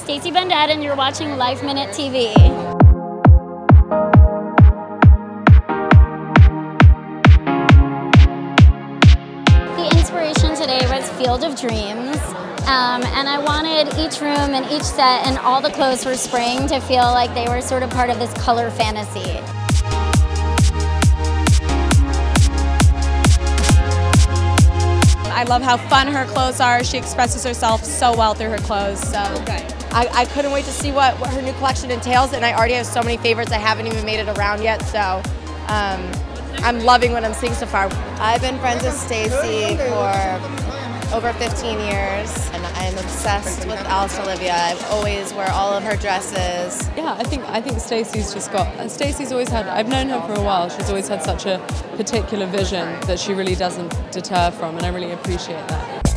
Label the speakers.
Speaker 1: Stacey Bendet, and you're watching Life Minute TV. The inspiration today was Field of Dreams. Um, and I wanted each room and each set and all the clothes for spring to feel like they were sort of part of this color fantasy.
Speaker 2: I love how fun her clothes are. She expresses herself so well through her clothes. So
Speaker 3: I, I couldn't wait to see what, what her new collection entails, and I already have so many favorites I haven't even made it around yet. So um, I'm loving what I'm seeing so far.
Speaker 4: I've been friends with Stacey for over 15 years, and I'm obsessed with Alice Olivia. I always wear all of her dresses.
Speaker 5: Yeah, I think I think Stacey's just got. Stacey's always had. I've known her for a while. She's always had such a particular vision that she really doesn't deter from, and I really appreciate that.